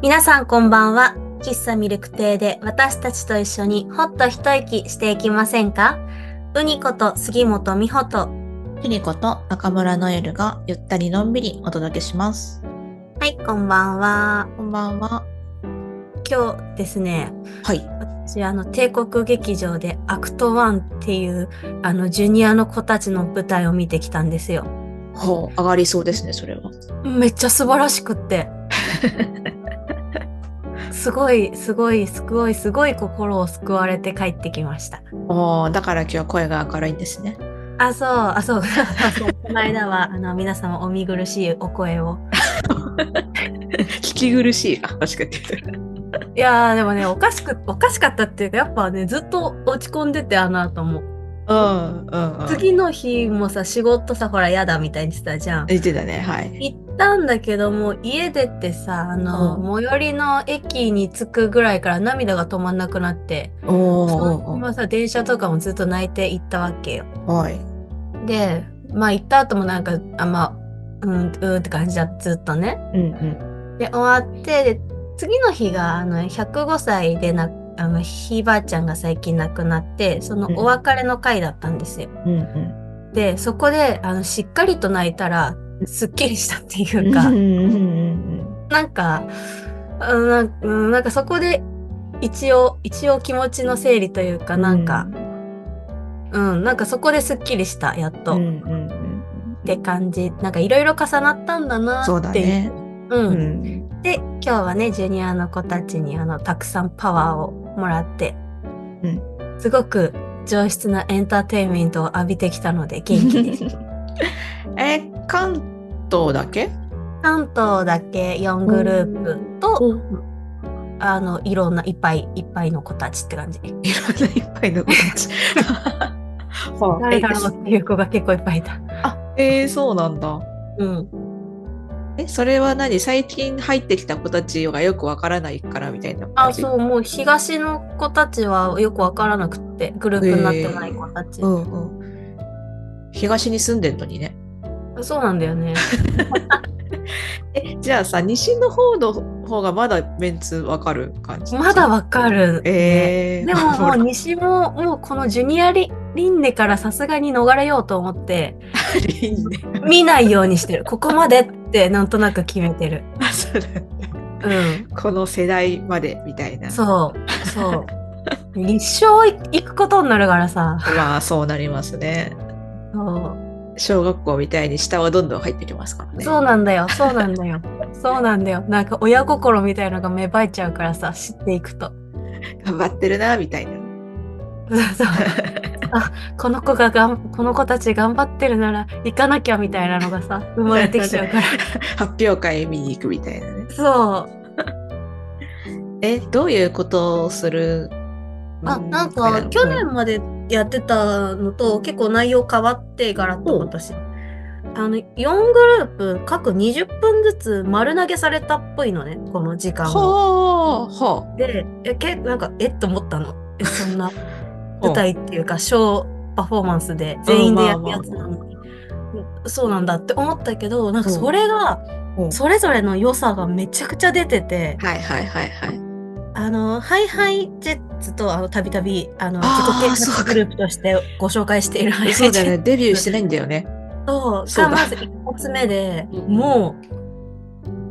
皆さんこんばんは。喫茶ミルク亭で私たちと一緒にほっと一息していきませんか？ウニこと杉本美穂と、ひりこと中村ノエルがゆったりのんびりお届けします。はい、こんばんは。こんばんは。今日ですね、はい。私あの帝国劇場でアクト1っていうあのジュニアの子たちの舞台を見てきたんですよ。ほう、上がりそうですね、それは。めっちゃ素晴らしくって。すごい、すごい、すごい、すごい心を救われて帰ってきました。おーだから今日は声が明るいんですね。あ、そう、あ、そう、そうこの間は、あの、皆様お見苦しいお声を。聞き苦しい。あ、確かに。いやー、でもね、おかしく、おかしかったっていうか、やっぱね、ずっと落ち込んでて、あの後も。うん、うん、うん。次の日もさ、仕事さ、ほら、やだみたいにしてたじゃん。言ってたね、はい。行ったんだけども、家出てさ、あの、うん最寄りの駅に着くぐらいから涙が止まんなくなって、おさ、電車とかもずっと泣いて行ったわけよ。で、まあ行った後もなんか、あ、まあ、うん、うんって感じだ、ずっとね。うん、うん。で、終わって、で次の日が、あの、105歳でな、あの、ひいばあちゃんが最近亡くなって、そのうんお別れの会だったんですよ。うん、うん。で、そこで、あの、しっかりと泣いたら、すっきりしたっていうか、、なん。か、うん。なん。なん。かそこで、一応、一応気持ちの整理というか、なん。か、うん、なん。かそこですっきりした、やっと。うん、っうん、うん。て感じ。なん。かいろいろ重なったん。だなっていう。だね。うん。うん。で、今日はね、ジュニアの子たちにあの、たくさん。パワーをもらって、うん。すごく上質なエンターテインメントを浴びてきたので元気です。え、関東だけ？関東だけ4グループと、うんあの、いろんないっぱいいっぱいの子たちって感じ。いろんないっぱいの子たち。は誰だろうっていう子が結構いっぱいいた。あ、えー、そうなんだ。うん。え、それは何？最近入ってきた子たちがよくわからないからみたいな感あ、じ。そう、もう東の子たちはよくわからなくって、グループになってない子たち。うんうん。東に住んでんのにね。そうなんだよね。え、じゃあさ、西の方の方がまだメンツわかる感じ？まだわかる、ね。えー、でももう西ももうこのジュニアリリンネからさすがに逃れようと思って。見ないようにしてる。ここまでってなんとなく決めてる。あそうだうん。この世代までみたいな。そう。そう。一生行くことになるからさ。まあそうなりますね。そう小学校みたいに下はどんどん入ってきますからね。そうなんだよ。そうなんだよ。そうなんだよ。なんか親心みたいのが芽生えちゃうからさ、知っていくと。頑張ってるなみたいな。そうそう。あ、この子ががん、この子たち頑張ってるなら行かなきゃみたいなのがさ、生まれてきちゃうから。発表会見に行くみたいなね。そう。え、どういうことをするあ、なんか、去年までやってたのと結構内容変わって、ガラッと今年。あの、4グループ各20分ずつ丸投げされたっぽいのね、この時間を。はあ、はで、え、け、なんか、えっと思ったの。え、そんな 舞台っていうか、ショーパフォーマンスで全員でやるやつなのに。そうなんだって思ったけど、なんかそれが、うんそれぞれの良さがめちゃくちゃ出てて、あ。はいはいはいはい。あの、 HiHi Jets と、あの、たびたび、あの、自己啓発グループとしてご紹介している HiHi Jets ね。デビューしてないんだよね。とそうだがまず一発目で、うんも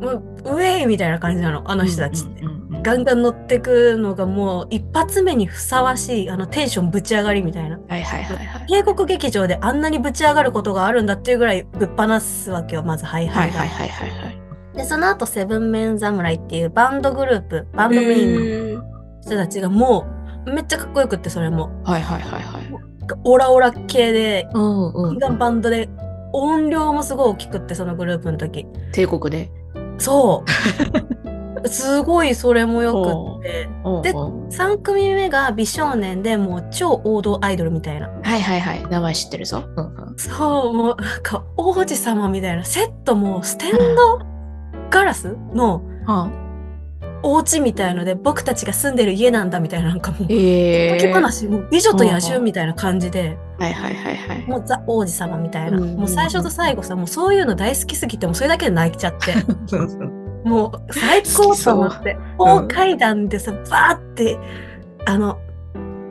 う、もう、ウェイみたいな感じなの、あの人たちって。うんうんうんガンガン乗ってくのがもう一発目にふさわしいあのテンションぶち上がりみたいな。はいはいはいはい。帝国劇場であんなにぶち上がることがあるんだっていうぐらいぶっ放すわけよ、まずハイハイが。はいはいはいはいはい。で、その後セブンメン侍っていうバンドグループ、バンドメインのン人たちがもうめっちゃかっこよくってそれも。はいはいはいはい。オラオラ系で、うんうんガンバンドで音量もすごい大きくってそのグループの時。帝国で？そう。すごいそれもよくって。でうんうん3組目が美少年でもう超王道アイドルみたいな。はいはいはい。名前知ってるぞ。うんうんそう、もうなんか王子様みたいな。セットもステンドガラスのはお家みたいので僕たちが住んでる家なんだみたいななんかもう、え解き放し、もう美女と野獣みたいな感じで、はいはいはいはい。もうザ王子様みたいな。うんもう最初と最後さ、もうそういうの大好きすぎてもうそれだけで泣いちゃって。もう最高と思って。大階段でさ、バーって、あの、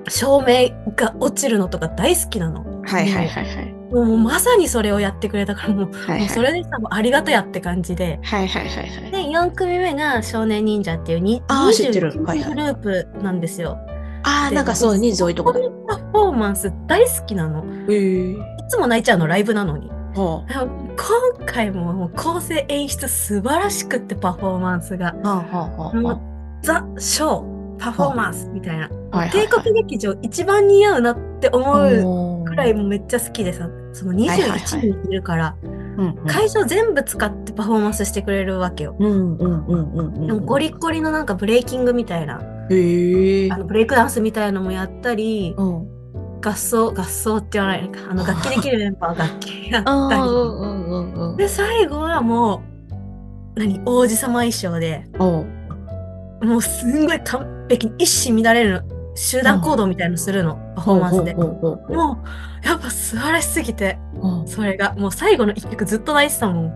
照明が落ちるのとか大好きなの。はいはいはいはい。もうまさにそれをやってくれたから、もう、はいはいもうそれでさ、もうありがとやって感じで。はいはいはいはい。で、4組目が少年忍者っていうにあー知ってる21はいはいグループなんですよ。ああ、でなんかそう、人数多いとこだ。このパフォーマンス大好きなの。いへえ。つも泣いちゃうの、ライブなのに。はでも今回ももう構成演出素晴らしくってパフォーマンスが。あ。はあはあもうザ・ショー、パフォーマンスみたいな。帝国劇場一番似合うなって思うくらいもめっちゃ好きでさ、そのはいはいはい21人いるから、うんうん会場全部使ってパフォーマンスしてくれるわけよ。でもゴリッゴリのなんかブレイキングみたいな、あ。のブレイクダンスみたいなのもやったり、うん。合奏、合奏って言わないのか、あの楽器できるメンバーが楽器やったり。うんうんうんうん。で、最後はもう、何、王子様衣装で、もうすんごい完璧に一糸乱れる集団行動みたいのするの、パフォーマンスで。もう、やっぱ素晴らしすぎて、それが、もう最後の一曲ずっと泣いてたもん。っ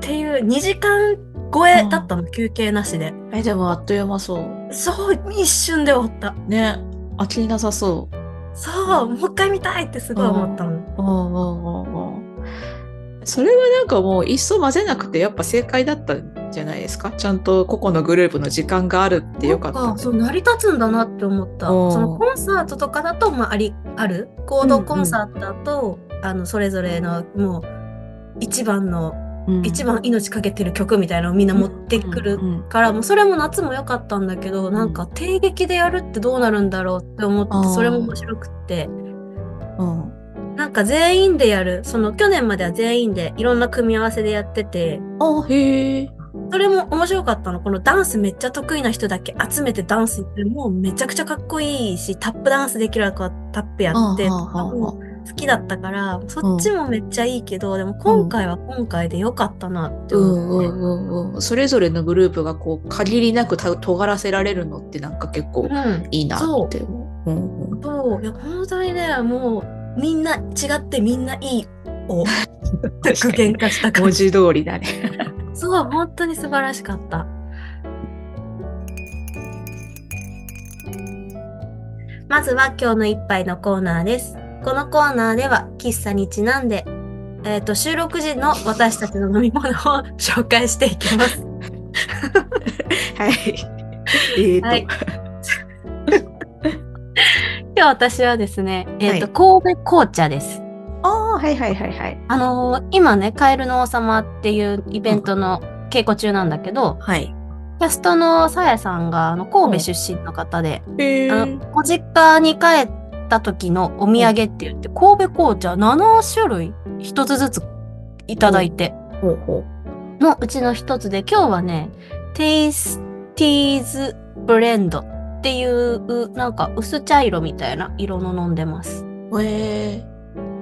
ていう2時間超えだったの、休憩なしで。え、でもあっという間そう。そう、一瞬で終わった。ね。飽きなさそう。そう、もう一回見たいってすごい思ったの。うんうんうんうん。それはなんかもういっそ混ぜなくてやっぱ正解だったんじゃないですか？ちゃんと個々のグループの時間があるってよかったそう成り立つんだなって思った。うんそのコンサートとかだと、まあ、あり、ある？合同コンサートだと、あの、それぞれの、もう、一番の、うん一番命かけてる曲みたいなのをみんな持ってくるうんうんから、もうそれも夏も良かったんだけど、なんか定劇でやるってどうなるんだろうって思ってそれも面白くって。うんなんか全員でやる、その去年までは全員でいろんな組み合わせでやってて、あへえ。それも面白かったの。このダンスめっちゃ得意な人だけ集めてダンスってもうめちゃくちゃかっこいいし、タップダンスできる子はタップやって、好きだったから、そっちもめっちゃいいけど、でも今回は今回で良かったなってう思って。んうんうんうん。それぞれのグループがこう限りなくた尖らせられるのってなんか結構うん。いいなって。思う。うんうん。そう、いや、本当にね、もう、みんな違ってみんないいを 具現化した感文じ。字通りだね。そう、本当に素晴らしかった。まずは今日の一杯のコーナーです。このコーナーでは喫茶にちなんで、えっ、と、収録時の私たちの飲み物を紹介していきます。はい。えーと、はい今日私はですね、えっ、と、は神戸紅茶です。ああ、はいはいはいはい。あのー今ね、カエルの王様っていうイベントの稽古中なんだけど、はい。キャストのさやさんがあの神戸出身の方で、えあのご実家に帰った時のお土産って言って、神戸紅茶7種類一つずついただいてのうちの一つで、今日はね、テイスティーズブレンドっていう、なんか薄茶色みたいな色の飲んでます。う。え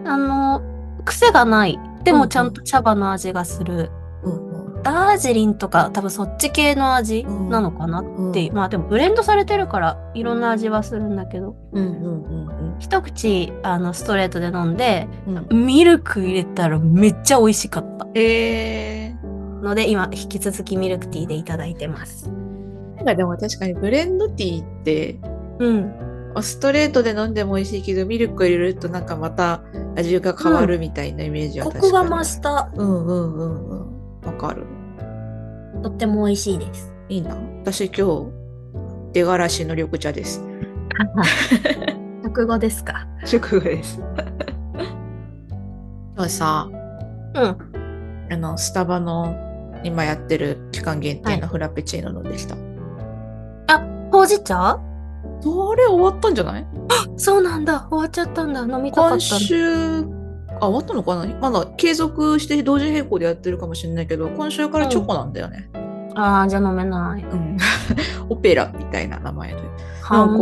あの、癖がない。でもちゃんと茶葉の味がする。ーうんうんダージリンとか多分そっち系の味なのかなっていう。まあでもブレンドされてるからいろんな味はするんだけど。うんうんうん一口あのストレートで飲んで、うんうん。ミルク入れたらめっちゃ美味しかった。えので今引き続きミルクティーでいただいてます。ー、なんかでも確かにブレンドティーってうん。ストレートで飲んでも美味しいけどミルク入れるとなんかまた味が変わるみたいなイメージはコ確かに。クが増した。うんうんうんうん。わかる。とっても美味しいです。いいな。私今日出がらしの緑茶です。食後ですか？食後です。今日さ、うん。あの、スタバの今やってる期間限定はいのフラペチーノ飲んでした。ほうじ茶？それ終わったんじゃない？そうなんだ。終わっちゃったんだ。飲みたかった今。週、あ、終わったのかな？まだ継続して同時並行でやってるかもしれないけど、今週からチョコなんだよね。ああ、じゃあ飲めない。うん。オペラみたいな名前で。はなん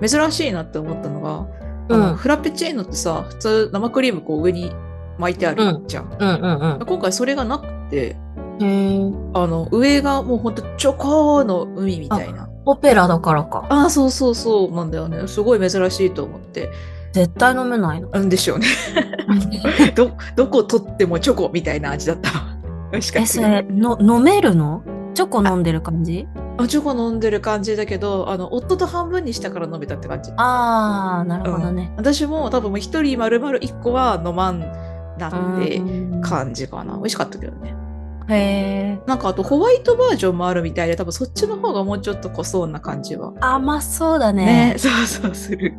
か珍しいなって思ったのが、あのうんフラペチーノってさ、普通生クリームこう上に巻いてあるじゃん。うんうん今回それがなくて。あの、上がもうほんとチョコの海みたいな。オペラだからか。ああ、そうそうそうなんだよね。すごい珍しいと思って。絶対飲めないの。なんでしょうね。ど、どこ取ってもチョコみたいな味だった。美味しかっえ、たそれ、の、飲めるの？チョコ飲んでる感じ？あチョコ飲んでる感じだけどあの夫と半分にしたから飲めたって感じあー、なるほどね。私も多分一人丸々一個は飲まんなってうん感じかな美味しかったけどねへー。なんかあとホワイトバージョンもあるみたいで多分そっちの方がもうちょっと濃そうな感じは。甘そうだね。ね。そうそうする。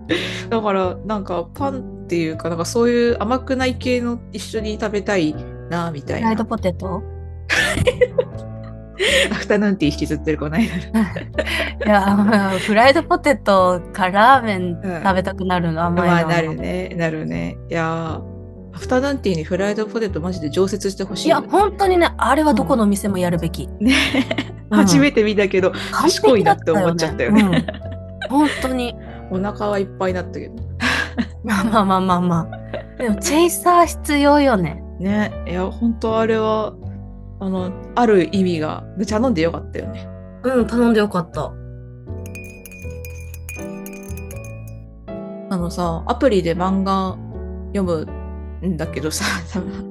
だからなんかパンっていうかなんかそういう甘くない系の一緒に食べたいなみたいな。フライドポテト？アフタヌーンティー引きずってるこないだ いや、フライドポテトかラーメン食べたくなるの甘いの。まあなるね。なるね。いやーアフタヌーンティーにフライドポテトマジで常設してほしいいや、本当にね、あれはどこの店もやるべき。ねうん初めて見たけど、賢いなって思っちゃったよね。うん本当に。お腹はいっぱいになったけどまあまあまあまあまあ。でも、チェイサー必要よね。ねいや本当あれはあのある意味がで頼んでよかったよねうん、頼んでよかった。あのさアプリで漫画読むんだけどさ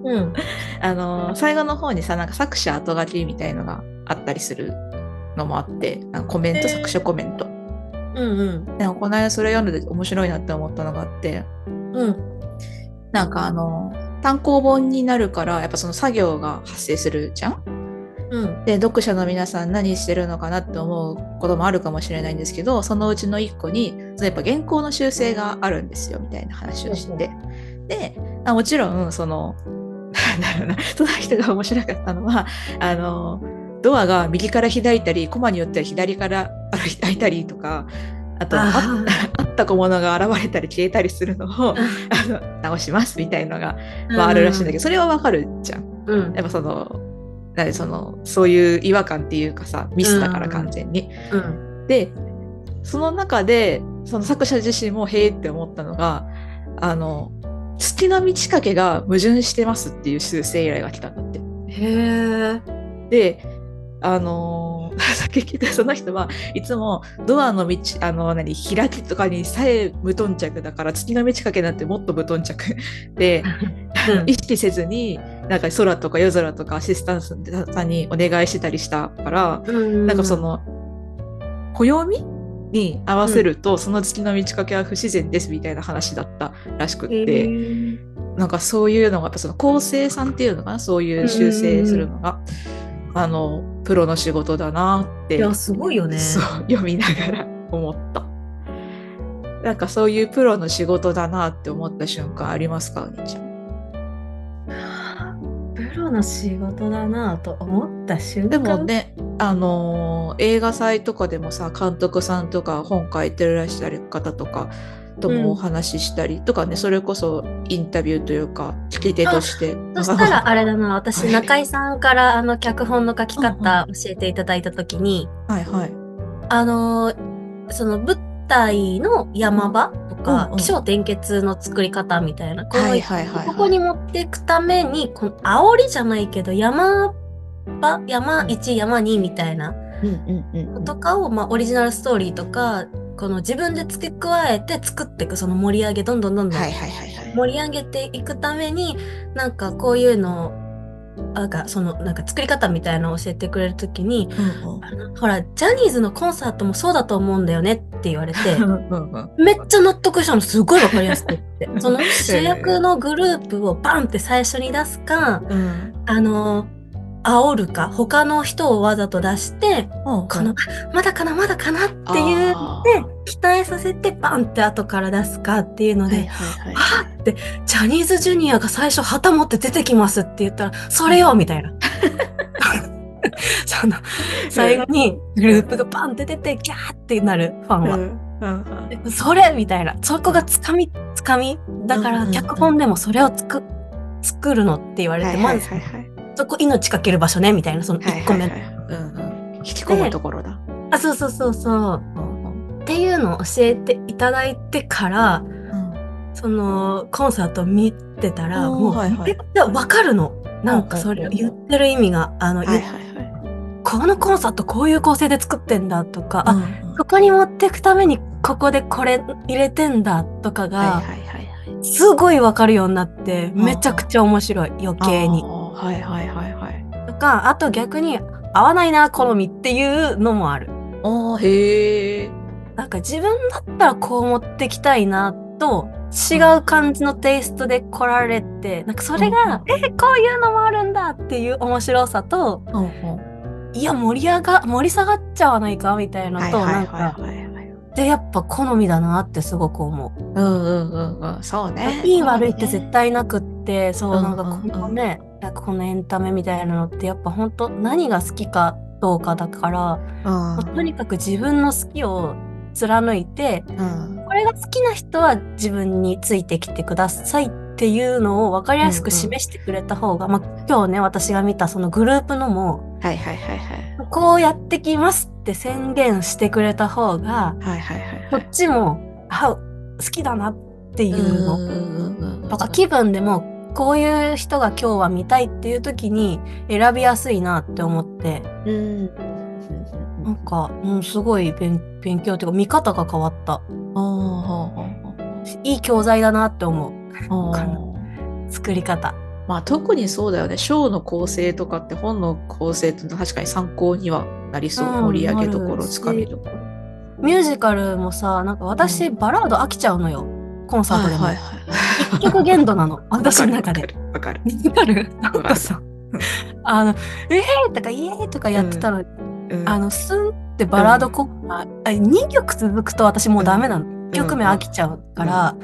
うん。あの最後の方にさなんか作者後書きみたいのがあったりするのもあってコメント作者コメントうんうん。でもこの間それ読んでて面白いなって思ったのがあってうん。なんかあの単行本になるからやっぱその作業が発生するじゃん？うん。で読者の皆さん何してるのかなって思うこともあるかもしれないんですけどそのうちの一個にやっぱ原稿の修正があるんですよみたいな話をしてであもちろんそのなんだろうなその人が面白かったのはあのドアが右から開いたりコマによっては左から開いたりとかあとあった小物が現れたり消えたりするのをあの直しますみたいのが、ーまあ、あるらしいんだけどそれはわかるじゃん。うん。やっぱその何そのそういう違和感っていうかさミスだからうん完全に。うん。でその中でその作者自身もへえって思ったのがあの月の満ち欠けが矛盾してますっていう修正依頼が来たんだって。へえ。であのー さっき聞いたその人はいつもドアの道あの何開きとかにさえ無頓着だから月の満ち欠けなんてもっと無頓着 で意識せずになんか空とか夜空とかアシスタントさんにお願いしてたりしたから、うん。なんかそ、の暦に合わせると、その月の満ち欠けは不自然ですみたいな話だったらしくっへて、ー。なんかそういうのがやっぱその構成さんっていうのかな？そういう修正するのが、あのプロの仕事だなって。いや、すごいよね。そう読みながら思った。なんかそういうプロの仕事だなって思った瞬間ありますか？お兄ちゃん。プロの仕事だなと思った瞬間。でもね、あのー映画祭とかでもさ監督さんとか本書いてらっしゃる方とかともお話ししたりとかね、それこそインタビューというか聞き手として。そしたらあれだな、私、はい中井さんからあの脚本の書き方教えていただいたときに、はいはい。あのーその舞台の山場とか、うんうん。起承転結の作り方みたいな、こここに持っていくために、この煽りじゃないけど、山場、山1、山2みたいなとかを、まあ、オリジナルストーリーとか、この自分で付け加えて作っていく、その盛り上げ、どんどんどんどん。盛り上げていくためになんかこういうのなんかそのなんか作り方みたいなのを教えてくれるときにうんうん。あのほらジャニーズのコンサートもそうだと思うんだよねって言われてめっちゃ納得したの。すごいわかりやすくって。その主役のグループをバンって最初に出すかうん。あの煽るか他の人をわざと出してうんこのまだかなまだかなっていうあで期待させてバンって後から出すかっていうので、ーはいはいはいって、ジャニーズジュニアが最初旗持って出てきますって言ったら、それよみたいな。その、最後にグループがバンって出て、ギャーってなるファンは。うんうんうんそれみたいな。そこがつかみ、つかみ。だから脚本でもそれをつく、作るのって言われて、まずいはいはいそこ命かける場所ね、みたいな、その1個目の。はいはいはいうんうん引き込むところだ。あ、そうそうそうそう。っていうのを教えていただいてから、そのコンサート見てたら、もう、はいはいかるの？なんかそれを言ってる意味が、あの、はいはいはい。このコンサートこういう構成で作ってんだとか、あ、うんうんここに持ってくためにここでこれ入れてんだとかが、はいはいはいはい。すごいわかるようになって、うんめちゃくちゃ面白い、余計に。はいはいはいはい。だか、あと逆に合わないな、好みっていうのもある。ああ、へえ。なんか自分だったらこう持ってきたいなと、違う感じのテイストで来られて、なんかそれが、え、こういうのもあるんだっていう面白さと、うんうん。いや、盛り上が、盛り下がっちゃわないかみたいなと、なんか。で、やっぱ好みだなってすごく思う。うんうんうんうん。そうね。いい悪いって絶対なくって、そう、うんなんかこのね、なんかこのエンタメみたいなのってやっぱ本当何が好きかどうかだから、うん。とにかく自分の好きを貫いて、うん。これが好きな人は自分についてきてくださいっていうのを分かりやすく示してくれた方が、まあ今日ね、私が見たそのグループのも、はいはいはいはい。こうやってきますって宣言してくれた方が、はいはいはいこっはい。ちも、あ、好きだなっていうの。うんうんうんとか気分でもこういう人が今日は見たいっていう時に選びやすいなって思ってうん。なんか、うん、すごい勉勉強っていうか見方が変わった。いい教材だなって思う。作り方。まあ特にそうだよね。ショーの構成とかって本の構成って確かに参考にはなりそう。うん盛り上げどころ、つかみどころ。ミュージカルもさなんか私バラード飽きちゃうのよ。コンサートでも、はい一曲限度なの。私の中で。わかる。わかる。なんかさあの「えー!」とか「イエーイ!」とかやってたのにうんあの、スンってバラードコーナー、あ2曲続くと私もうダメなの。1曲目飽きちゃうから、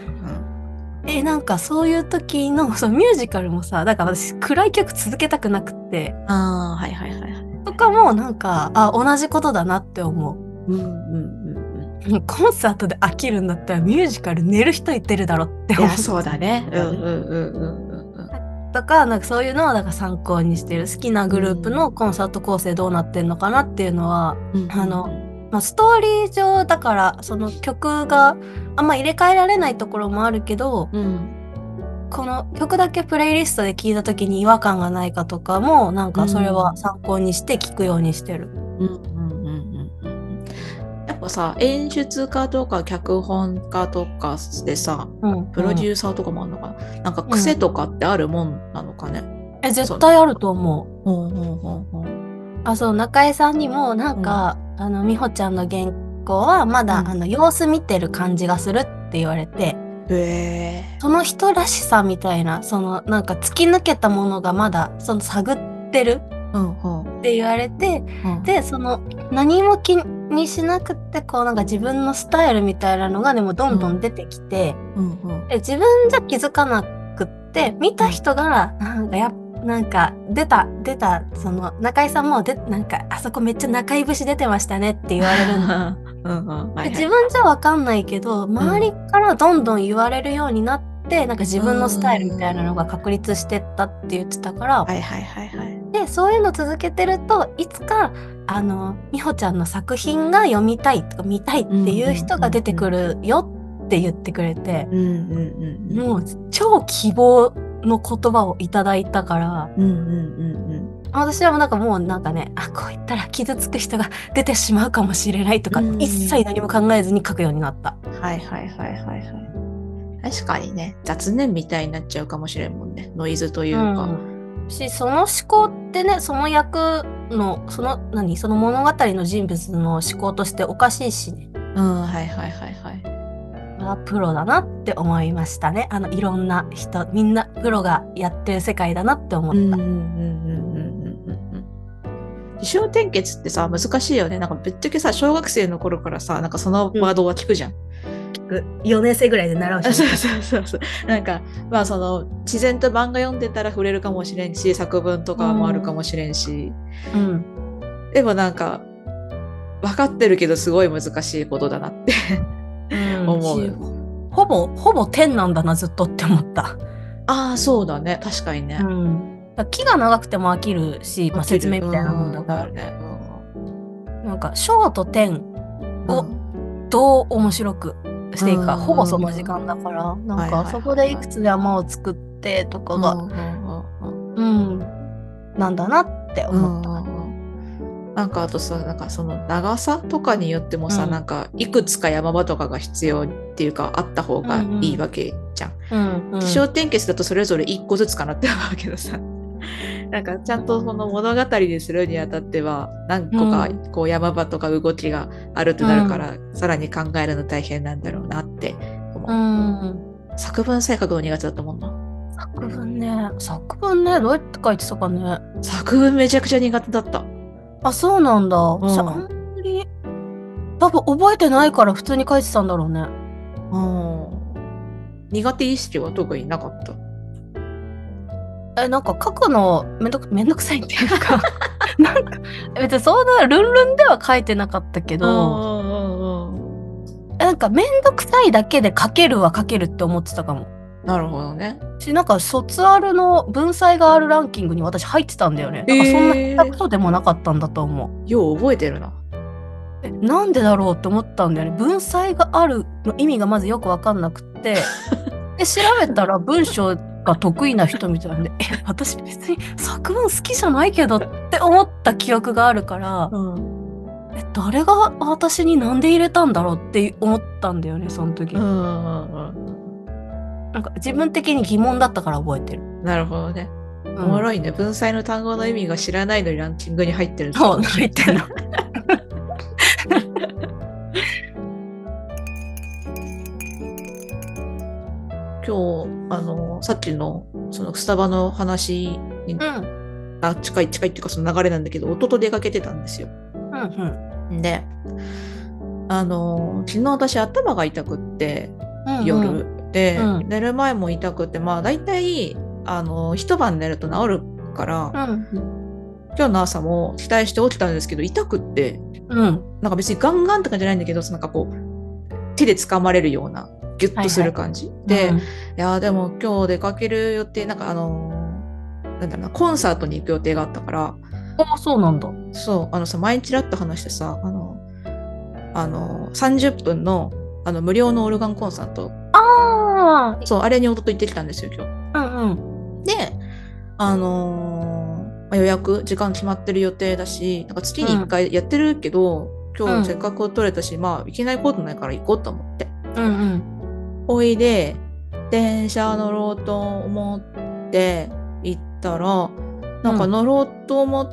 え、なんかそういう時の、そう、ミュージカルもさ、だから私暗い曲続けたくなくって、ああ、はいはいはいはい。とかもなんか、あ、同じことだなって思う。うんうんうんうん。コンサートで飽きるんだったらミュージカル寝る人言ってるだろって思う。いや、そうだね。うんうんうんうんうんうん。とか、なんかそういうのをなんか参考にしてる。好きなグループのコンサート構成どうなってんのかなっていうのは、あの、まあ、ストーリー上だからその曲があんま入れ替えられないところもあるけどうん。この曲だけプレイリストで聴いた時に違和感がないかとかもなんかそれは参考にして聴くようにしてる。ぱさ、演出家とか脚本家とかでさ、うん。プロデュうんーサーとかもあるのかな、なんか癖とかってあるもんなのかね？え絶対あると思う。ほうほうほうほう。あそう中江さんにもなんか、あの美穂ちゃんの原稿はまだ、うん。あの様子見てる感じがするって言われて。その人らしさみたいなそのなんか突き抜けたものがまだその探ってる。うんうんって言われてうん。でその何も気にしなくってこうなんか自分のスタイルみたいなのがでもどんどん出てきて、うんうん。で自分じゃ気づかなくって見た人がなんかやっなんか出た出たその中井さんもでなんかあそこめっちゃ中井節出てましたねって言われるんだ うん。自分じゃわかんないけど周りからどんどん言われるようになって、なんか自分のスタイルみたいなのが確立してったって言ってたから、はいはいはいはい。でそういうの続けてるといつかあの美穂ちゃんの作品が読みたいとか見たいっていう人が出てくるよって言ってくれて、うんうんうんうん。もう超希望の言葉をいただいたからうんうんうん私はもうなんかもうなんかねあこう言ったら傷つく人が出てしまうかもしれないとか、うん一切何も考えずに書くようになった。うん。はいはいはいはいはい。確かにね、雑念みたいになっちゃうかもしれんもんね。ノイズというか。うんしその思考ってねその役のその何？その物語の人物の思考としておかしいしねうん、はいはいはいはい。あプロだなって思いましたねあのいろんな人みんなプロがやってる世界だなって思った。うんうんうんうんうんうんうん。自称転結ってさ、難しいよね。なんかぶっちゃけさ、小学生の頃からさ、なんかそのワードは聞くじゃん。4年生ぐらいで習うし、そうそうそうそう。なんか、まあその、自然と漫画読んでたら触れるかもしれんし、作文とかもあるかもしれんし、うん、でもなんか、分かってるけどすごい難しいことだなって思しう。ほぼほぼ天なんだなずっとって思った。ああ、そうだね。確かにね。うん、木が長くても飽きるし、まあ、説明みたいなもんだから、うんね。なんか小と天うんをどう面白くしていくか、うんほぼその時間だから、なんかそこでいくつ山を作ってとかが、うんうんうんうん、なんだなってうん思った。うんうんなんかあとさなんかその長さとかによってもさ、うん。なんかいくつか山場とかが必要っていうかあった方がいいわけじゃん。うんうん気象点結だとそれぞれ1個ずつかなって思うけどさなんかちゃんとその物語にするにあたっては何個かこう山場とか動きがあるとなるから、さらに考えるの大変なんだろうなって思う。うん。作文さえ書くの苦手だと思うな。作文ね。作文ね、どうやって書いてたかね。作文めちゃくちゃ苦手だった。あ、そうなんだ。んじゃあ、あんまり、多分覚えてないから普通に書いてたんだろうね。うん。苦手意識は特になかった。え、なんか書くのめんどく、めんどくさいっていうか、なんか、別にそんなルンルンでは書いてなかったけど、なんかめんどくさいだけで書けるは書けるって思ってたかも。なるほどね。し、なんか卒アルの文才があるランキングに私入ってたんだよね。なんかそんな下手くそでもなかったんだと思う。よう覚えてるな。えなんでだろうって思ったんだよね。文才があるの意味がまずよくわかんなくって。で、調べたら文章が得意な人みたいなんで、え、私別に作文好きじゃないけどって思った記憶があるから、うん。え、誰が私になんで入れたんだろうって思ったんだよね、その時。うんうんうんなんか自分的に疑問だったから覚えてる。うん。なるほどね。うんおもろいね。文才の単語の意味が知らないのにランキングに入ってるそう、入ってるの。今日、あの、さっきの、そのスタバの話に、うん。あ、近い近いっていうかその流れなんだけど、夫と出かけてたんですよ。うん。で、あの、昨日私頭が痛くって、うん。夜。で、うん寝る前も痛くて、まあ大体、あの、一晩寝ると治るから、うん。今日の朝も期待して起きたんですけど、痛くって、うん。なんか別にガンガンとかじゃないんだけど、なんかこう、手で掴まれるような、ギュッとする感じ？で、うんいやーでも今日出かける予定、なんかあのーなんだろうな、コンサートに行く予定があったから、あ、そうなんだ。そう、あのさ、毎日らっと話してさ、あの、あの、30分の、あの、無料のオルガンコンサート、あそう、あれにおとと行ってきたんですよ、今あ。うんうん。日。で、あのーまあ予約、時間決まってる予定だし、なんか月に1回やってるけど、今日せっかく取れたし、まあ、いけないことないから行こうと思って。うんうん。おいで、電車乗ろうと思って行ったら、なんか乗ろうと思っ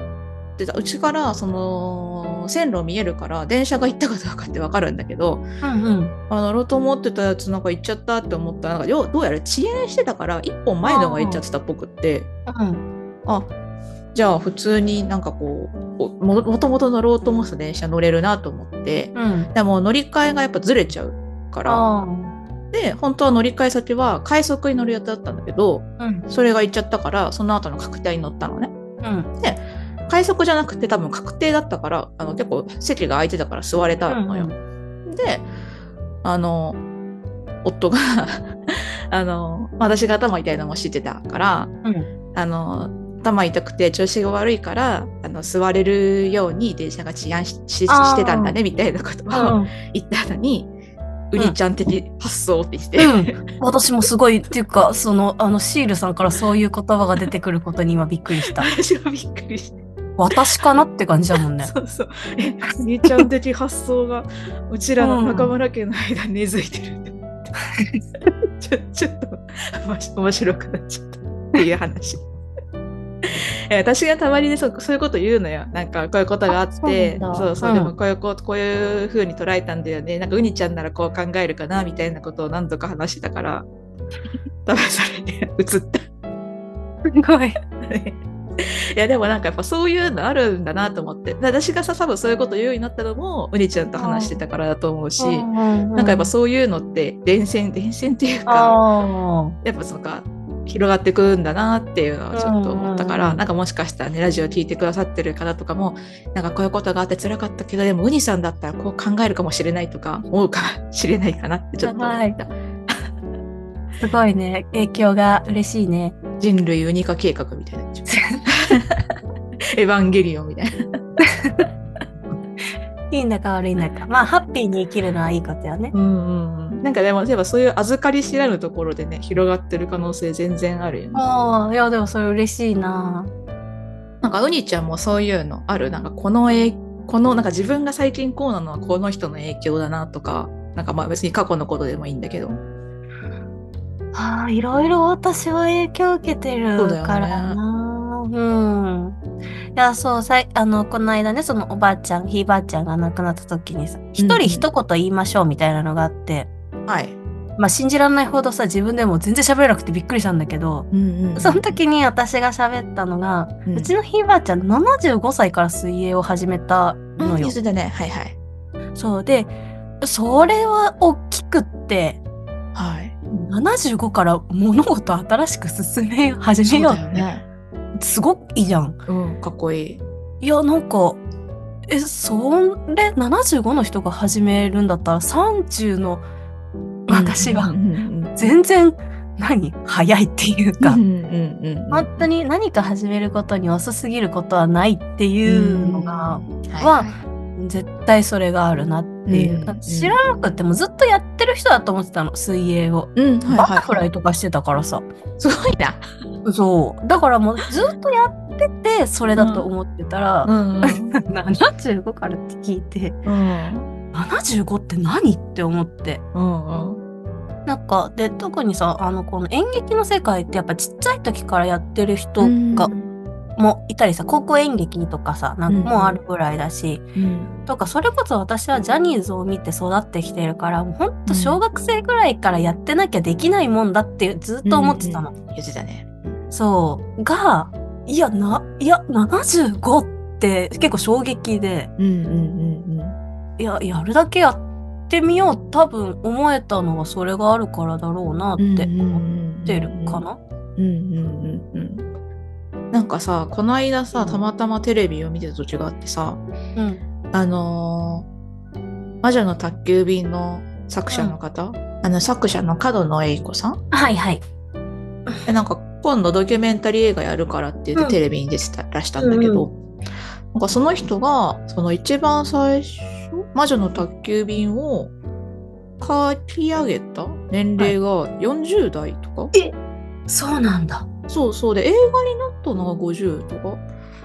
てた、うちからその線路見えるから電車が行ったかどうかってわかるんだけど、うんうん。あ乗ろうと思ってたやつなんか行っちゃったって思ったら、なんかよどうやら遅延してたから一本前のが行っちゃってたっぽくって、うん。あ、じゃあ普通になんかこう、おももともと乗ろうと思ってた電車乗れるなと思って、うん。でも乗り換えがやっぱずれちゃうから、あで、本当は乗り換え先は快速に乗る予定だったんだけど、あ。うん。それが行っちゃったから、その後の確定に乗ったのね。うん。快速じゃなくて多分確定だったから、あの結構席が空いてたから座れたのよ。で、あの、夫が、あの、私が頭痛いのも知ってたから、うん。あの、頭痛くて調子が悪いから、あの、座れるように電車が治安ししてたんだね、みたいなことをうん。言ったのに、うりちゃん的発想って言って、うん。私もすごい、っていうか、その、あの、シールさんからそういう言葉が出てくることに今びっくりした。私はびっくりして。私かなって感じだもんね。そうそう。え、兄ちゃん的発想がうちらの中村家の間に根付いてるって思って。ちょちょっと面白くなっちゃったっていう話。え私がたまにねそうそういうこと言うのよ。なんかこういうことがあって、あそうそうでもこういうこうこういう風に捉えたんだよね。なんかうにちゃんならこう考えるかなみたいなことを何度か話してたから、多分それに映った。すごい。いやでもなんかやっぱそういうのあるんだなと思ってで私がさ多分そういうこと言うようになったのもうにちゃんと話してたからだと思うし、ななんかやっぱそういうのって伝染伝染っていうかあやっぱそのか広がってくんだなっていうのはちょっと思ったから、うんうんうんなんかもしかしたらねラジオ聞いてくださってる方とかもなんかこういうことがあって辛かったけどでもウニさんだったらこう考えるかもしれないとか思うかもしれないかなってちょっと思った、あ、すごいね。影響が嬉しいね。人類ウニ化計画みたいなエヴァンゲリオンみたいな。いいんだか悪いんだか。まあ、ハッピーに生きるのはいいことよね。うんうんうん、なんかでも例えばそういう預かり知らぬところでね広がってる可能性全然あるよね。ああ、いや、でもそれ嬉しいな。なんかうにちゃんもそういうのある？なんかこの影このなんか自分が最近こうなのはこの人の影響だなとかなんかまあ別に過去のことでもいいんだけど。ああ、いろいろ私は影響を受けてるからな。うん。いや、そう、さい、あの、この間ね、そのおばあちゃん、ひいばあちゃんが亡くなった時にさ、一人一言言いましょうみたいなのがあって、はい。まあ信じられないほどさ、自分でも全然喋れなくてびっくりしたんだけど、うんうんその時に私が喋ったのが、ううんちのひいばあちゃん75歳から水泳を始めたのようんね。はいはい。そうで、それは大きくって、はい。75から物事新しく進め始めようって、ね。すごくいいじゃん。うん、かっこいい。いや、なんか、え、それ、75の人が始めるんだったら、30の私は全然、何早いっていうか、本当に何か始めることに遅すぎることはないっていうのが、は絶対それがあるなっていう。うん知らなくてもずっとやってる人だと思ってたの、水泳を。バはいタフライとかしてたからさ。すごいな。そう。だからもうずっとやってて、それだと思ってたら、んうん。75からって聞いて、うん。75って何って思って。うんうん。なんか、で、特にさ、あの、この演劇の世界ってやっぱちっちゃい時からやってる人が、もいたりさ、高校演劇とかさ、なんかもうあるぐらいだし、うん。とか、それこそ私はジャニーズを見て育ってきてるから、もうほんと小学生ぐらいからやってなきゃできないもんだってずっと思ってたの。言ってたね。そう。が、いや、な、いや、75って結構衝撃で、うんうんうんいや、やるだけやってみよう。多分思えたのはそれがあるからだろうなって思ってるかな。うんうんうんうん。なんかさ、この間さ、たまたまテレビを見てた時があってさ、うん。あのー魔女の宅急便の作者の方、あの作者の角野栄子さん？はいはい。でなんか今度ドキュメンタリー映画やるからって言ってうんテレビに出てたらしたんだけど、なんかその人がその一番最初魔女の宅急便を書き上げた？年齢が40代とか、そうなんだ。そうそうで映画になったのが50とか？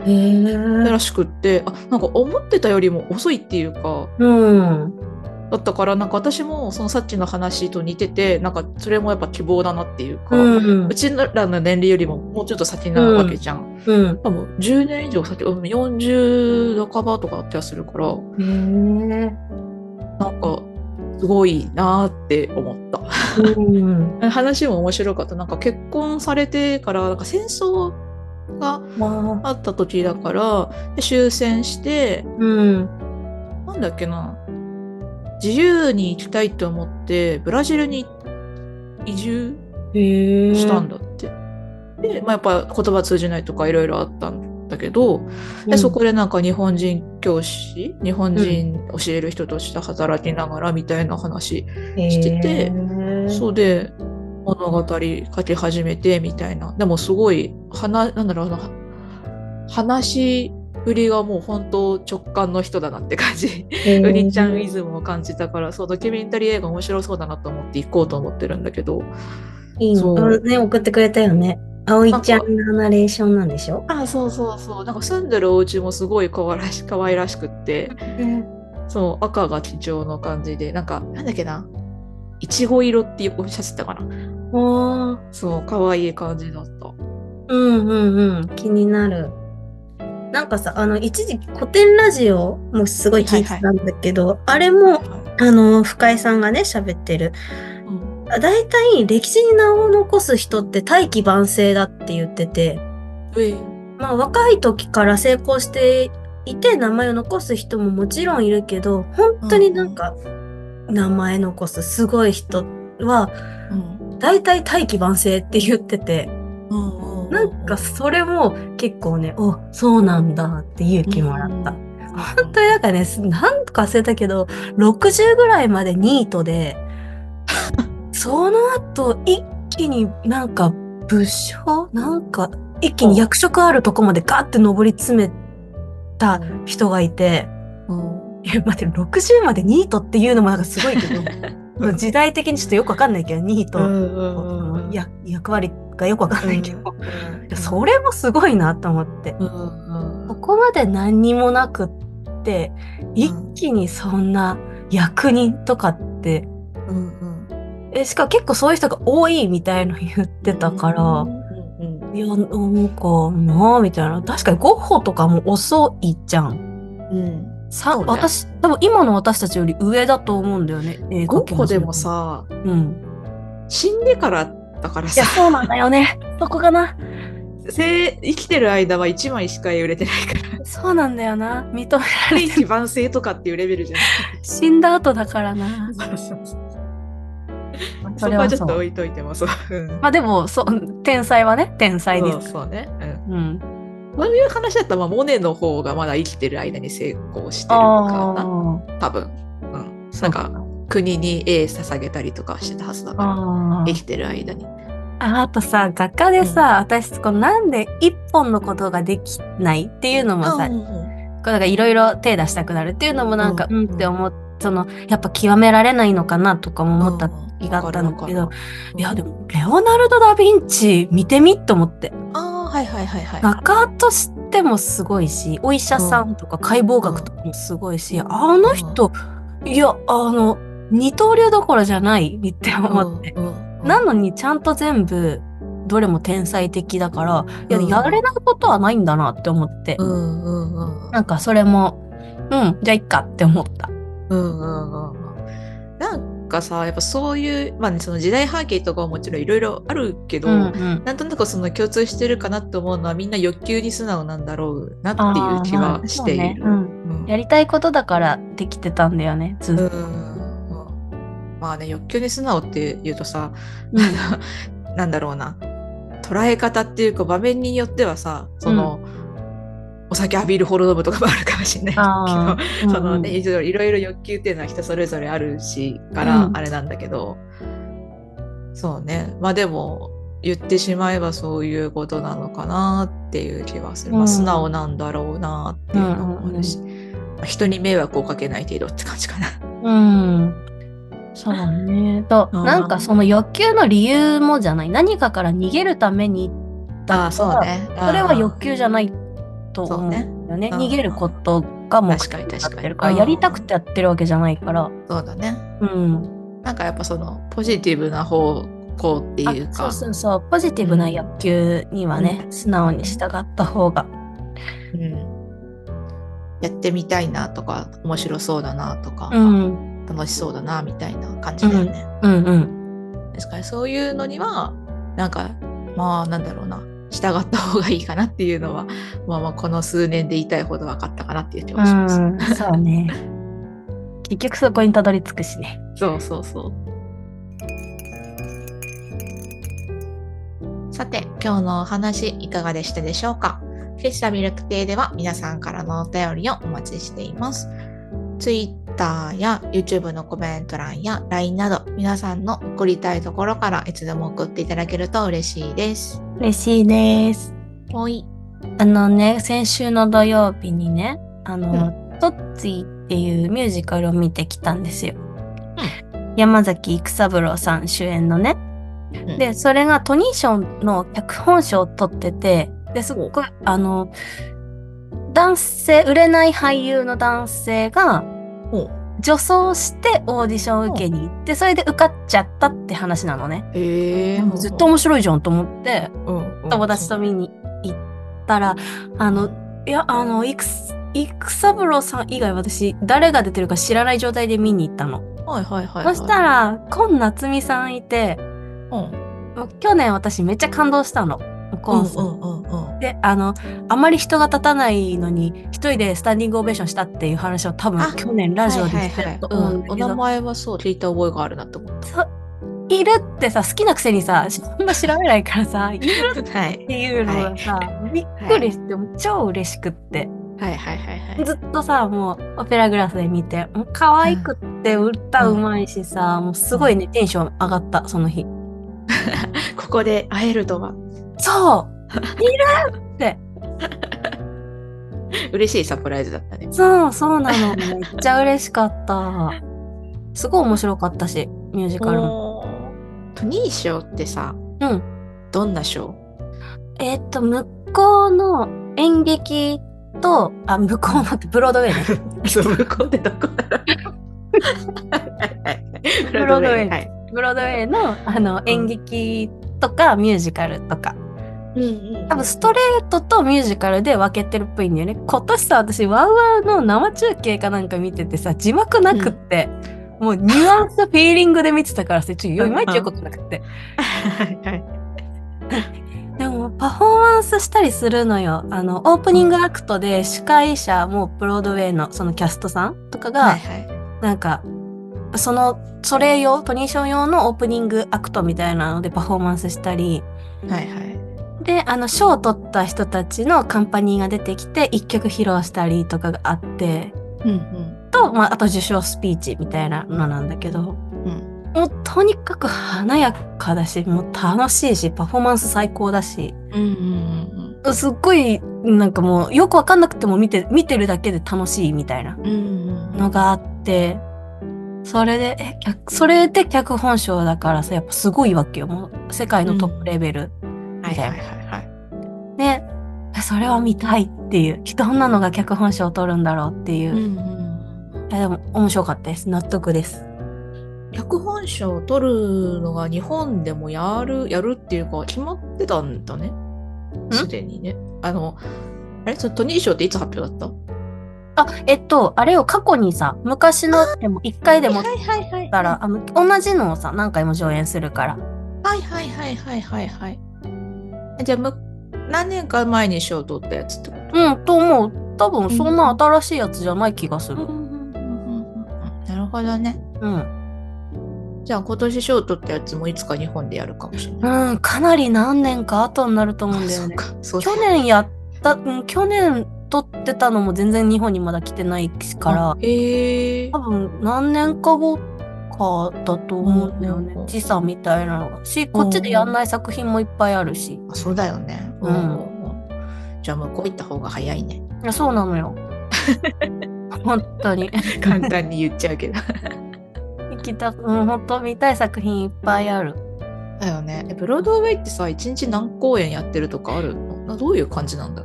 へえ。らしくってあなんか思ってたよりも遅いっていうかうん。だったからなんか私もそのさっきの話と似ててなんかそれもやっぱ希望だなっていうか、うんう。ちらの年齢よりももうちょっと先なわけじゃん。うん。多分10年以上先、うん40半ばとかだったりするから、へえ。なんかすごいなーって思った。うん。話も面白かった。なんか結婚されてからなんか戦争がまあ。あった時だからで終戦してうん。なんだっけな自由に生きたいと思ってブラジルに移住。したんだって。で、まあ、やっぱ言葉通じないとかいろいろあったんだけど、でそこでなんか日本人教師日本人教える人として働きながらみたいな話、しててそうで物語書き始めてみたいなでもすごい話なんだろうな話振りがもう本当直感の人だなって感じ。へえうにちゃんイズムを感じたからそうドキュメンタリー映画面白そうだなと思って行こうと思ってるんだけど。いいそう。の。ね、送ってくれたよね。葵ちゃんのナレーションなんでしょ？あそうそうそう。なんか住んでるお家もすごい可愛らし可愛らしくって。そう赤が基調の感じで。なんかなんだっけな。いちご色っておっしゃってたかな。あそう可愛い感じだった。うんうんうん。気になる。なんかさ、あの、一時期古典ラジオもすごい聞いてたんだけど、あれも、あの、深井さんがね、喋ってる。うん。だいたい歴史に名を残す人って大器晩成だって言ってて、えまあ若い時から成功していて名前を残す人ももちろんいるけど、本当になんか名前残すすごい人はうん。大体大器晩成って言ってて、うんなんかそれも結構ね、お、そうなんだって勇気もらった。本当になんかね、なんか忘れたけど、60ぐらいまでニートで、その後一気になんか武将なんか一気に役職あるとこまでガーって上り詰めた人がいて、うん。いや待って、60までニートっていうのもなんかすごいけど、時代的にちょっとよくわかんないけど、ニートのや役割がよくわかんないけど、それもすごいなと思って。ここまで何にもなくって、一気にそんな役人とかって、えしかも結構そういう人が多いみたいの言ってたから、いや、なんかなあみたいな。確かにゴッホとかも遅いじゃん。うん。さ、ね私、多分今の私たちより上だと思うんだよね。絵ゴ描きッホでもさ。うん。死んでからだからさいや、、そうなんだよね。そこかな。生生きてる間は1枚しか売れてないから、そうなんだよな。認められて一番生とかっていうレベルじゃない。死んだ後だからな。そうそうそうそはちょっと置いといてもそう。うんまあでも、そう、天才はね、天才でそうす。そうね。うんうん。そういう話だったら、まあ、モネの方がまだ生きてる間に成功してるのかな、あ多分。うん。なんか、あ国に絵捧げたりとかしてたはずだから、あ生きてる間に。ああとさ、画家でさ、私、このなんで一本のことができないっていうのもさ、うんこうなんかいろいろ手出したくなるっていうのもなんか、ううんん、って思っその、やっぱ極められないのかなとかも思った気があったんだけど、いやでも、レオナルド・ダ・ヴィンチ見てみって思って。ああ、はいはいはいはい。画家としてもすごいし、お医者さんとか解剖学とかもすごいし、あの人、いや、あの、二刀流どころじゃないって思って。うんうんなのにちゃんと全部、どれも天才的だから、いや、うん。やれないことはないんだなって思って、うんうんうん。なんかそれも、うん、じゃあいっかって思った。うんうんうんかさやっぱそういう、まあね、その時代背景とかはもちろんいろいろあるけど、うんうん。なんとなくその共通してるかなって思うのはみんな欲求に素直なんだろうなっていう気はしている。やりたいことだからできてたんだよね、ずっと。うん。うん。まあね欲求に素直って言うとさ、なんだろうな。捉え方っていうか場面によってはさその、お酒浴びるほど飲むとかもあるかもしれない けどそのね、うんいろいろ欲求っていうのは人それぞれあるしからうんあれなんだけど、そうねまあでも言ってしまえばそういうことなのかなっていう気はする、まあ、うん素直なんだろうなっていうのもあるし、まあ人に迷惑をかけない程度って感じかな。うん。そうね。と、うんなんかその欲求の理由もじゃない。何かから逃げるために、ああそうね。それは欲求じゃないと思うよね。うん逃げることが目的になってるから、やりたくてやってるわけじゃないから。そうだね。うん。なんかやっぱそのポジティブな方向っていうかあそうそうそう。ポジティブな欲求にはね、素直に従った方が。うんやってみたいなとか面白そうだなとか、うん。楽しそうだなみたいな感じだよね。うんうん。ですからそういうのにはなんかまあなんだろうな従った方がいいかなっていうのはまあまあこの数年で言いたいほど分かったかなっていう気がします。うん、そうね。結局そこにたどり着くしね。そうそうそう。さて、今日のお話いかがでしたでしょうか？喫茶ミルク亭では皆さんからのお便りをお待ちしています。Twitter や YouTube のコメント欄や LINE など皆さんの送りたいところからいつでも送っていただけると嬉しいです。嬉しいです。ほい。あのね、先週の土曜日にね、あの、トッツィっていうミュージカルを見てきたんですよ。山崎育三郎さん主演のね。うんで、それがトニー賞の脚本賞を取ってて、で、すっごい、あの、男性、売れない俳優の男性が、ほ女装してオーディションを受けに行って、それで受かっちゃったって話なのね。へえずっと面白いじゃんと思って、うん友達と見に行ったら、あの、いや、あの、育育三郎さん以外私、誰が出てるか知らない状態で見に行ったの。はいはいはい、はい。そしたら、今夏美さんいて、うん、去年私めっちゃ感動したの。コンサートうんうんうんうん。で、あの、あまり人が立たないのに、一人でスタンディングオベーションしたっていう話を多分あ去年ラジオでうんだけど、うんお名前はそう聞いた覚えがあるなと思っそういるってさ、好きなくせにさ、あんま調べないからさ、いるた。はい。っていうのがさ、びっくりして、もう超嬉しくって。はいはいはいはい。ずっとさ、もうオペラグラスで見て、もう可愛くって歌うまいしさ、もうすごいね、テンション上がった、その日。ここで会えるとは。そういるって。嬉しいサプライズだったね。そう、そうなの。めっちゃ嬉しかった。すごい面白かったし、ミュージカルも。トニー賞ってさ、うん。どんな賞えー？っと、向こうの演劇と、あ、向こうのってブロードウェイね。そう、向こうってどこだろうブロードウェイはい。ブロードウェイのあの演劇とかミュージカルとかうんうん多分ストレートとミュージカルで分けてるっぽいんだよね。今年さ、私、ワウワウの生中継かなんか見ててさ、字幕なくって、もうニュアンスとフィーリングで見てたからさ、ちょっといまいちよくなくって。でも、パフォーマンスしたりするのよ。あの、オープニングアクトで司会者もブロードウェイのそのキャストさんとかが、はいはいなんか、その、それ用、トニーション用のオープニングアクトみたいなのでパフォーマンスしたり、はいはいで、あの、賞を取った人たちのカンパニーが出てきて、一曲披露したりとかがあって、うんうん。と、まあ、あと受賞スピーチみたいなのなんだけど、うん。もうとにかく華やかだし、もう楽しいし、パフォーマンス最高だし、うんうんすっごい、なんかもう、よくわかんなくても見て、見てるだけで楽しいみたいなうんうんのがあって、それで、え、脚それで脚本賞だからさ、やっぱすごいわけよ。もう、世界のトップレベル。はいはいはいはいで、えそれは見たいっていう、どんなのが脚本賞を取るんだろうっていう。うんいうんやでも、面白かったです。納得です。脚本賞を取るのが日本でもやるやるっていうか決まってたんだねすでにねあのあれ？そのトニー賞っていつ発表だった？あ、えっと、あれを過去にさ、昔のでも一回でもはいはいはいたら、あの、同じのをさ、何回も上演するから。はいはいはいはいはいはいじゃあむ何年か前に賞を取ったやつってこと？うん、と思う。多分、そんな新しいやつじゃない気がする。なるほどねうん。じゃあ今年賞を取ったやつもいつか日本でやるかもしれないうん、かなり何年か後になると思うんだよね。去年やった、うん、去年撮ってたのも全然日本にまだ来てないからえ多分何年か後かだと思うんだよねうんうんうん。時差みたいなのが。し、こっちでやんない作品もいっぱいあるし。あそうだよねうんうんじゃあ向こう行った方が早いねいや、そうなのよ。本当に。簡単に言っちゃうけど行きたく、うん、本当見たい作品いっぱいある。だよねえブロードウェイってさ一日何公演やってるとかあるの？などういう感じなんだ？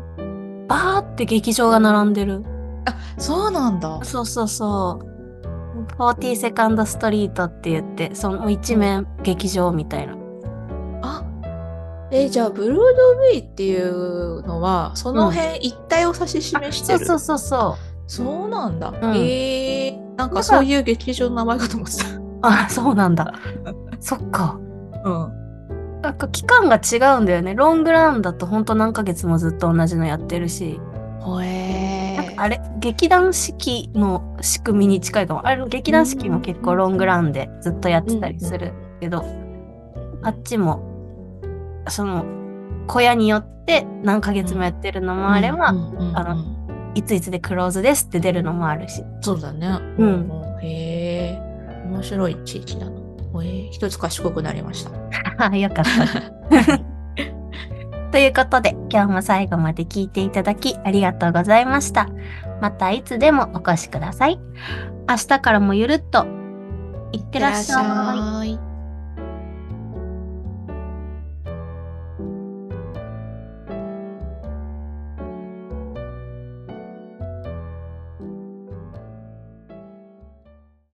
バーって劇場が並んでる。そうなんだそうそうそう。40セカンドストリートって言って、その一面劇場みたいな。あえじゃあブロードウェイっていうのはその辺一帯を指し示してる、そうそうそうそう。そうなんだ、んえー、なんだかそういう劇場の名前かと思ってた あ、そうなんだ。そっか。うんなんか期間が違うんだよね。ロングランだとほんと何ヶ月もずっと同じのやってるし。ほえあれ、劇団四季の仕組みに近いかも。あれ、劇団四季も結構ロングランでずっとやってたりするけど、あっちも、その、小屋によって何ヶ月もやってるのもあれば、あのいついつでクローズですって出るのもあるし。そうだね。うんへえ、面白い地域だえ、一つ賢くなりました。あ よかった。ということで、今日も最後まで聞いていただきありがとうございました。またいつでもお越しください。明日からもゆるっと、いってらっしゃい。い。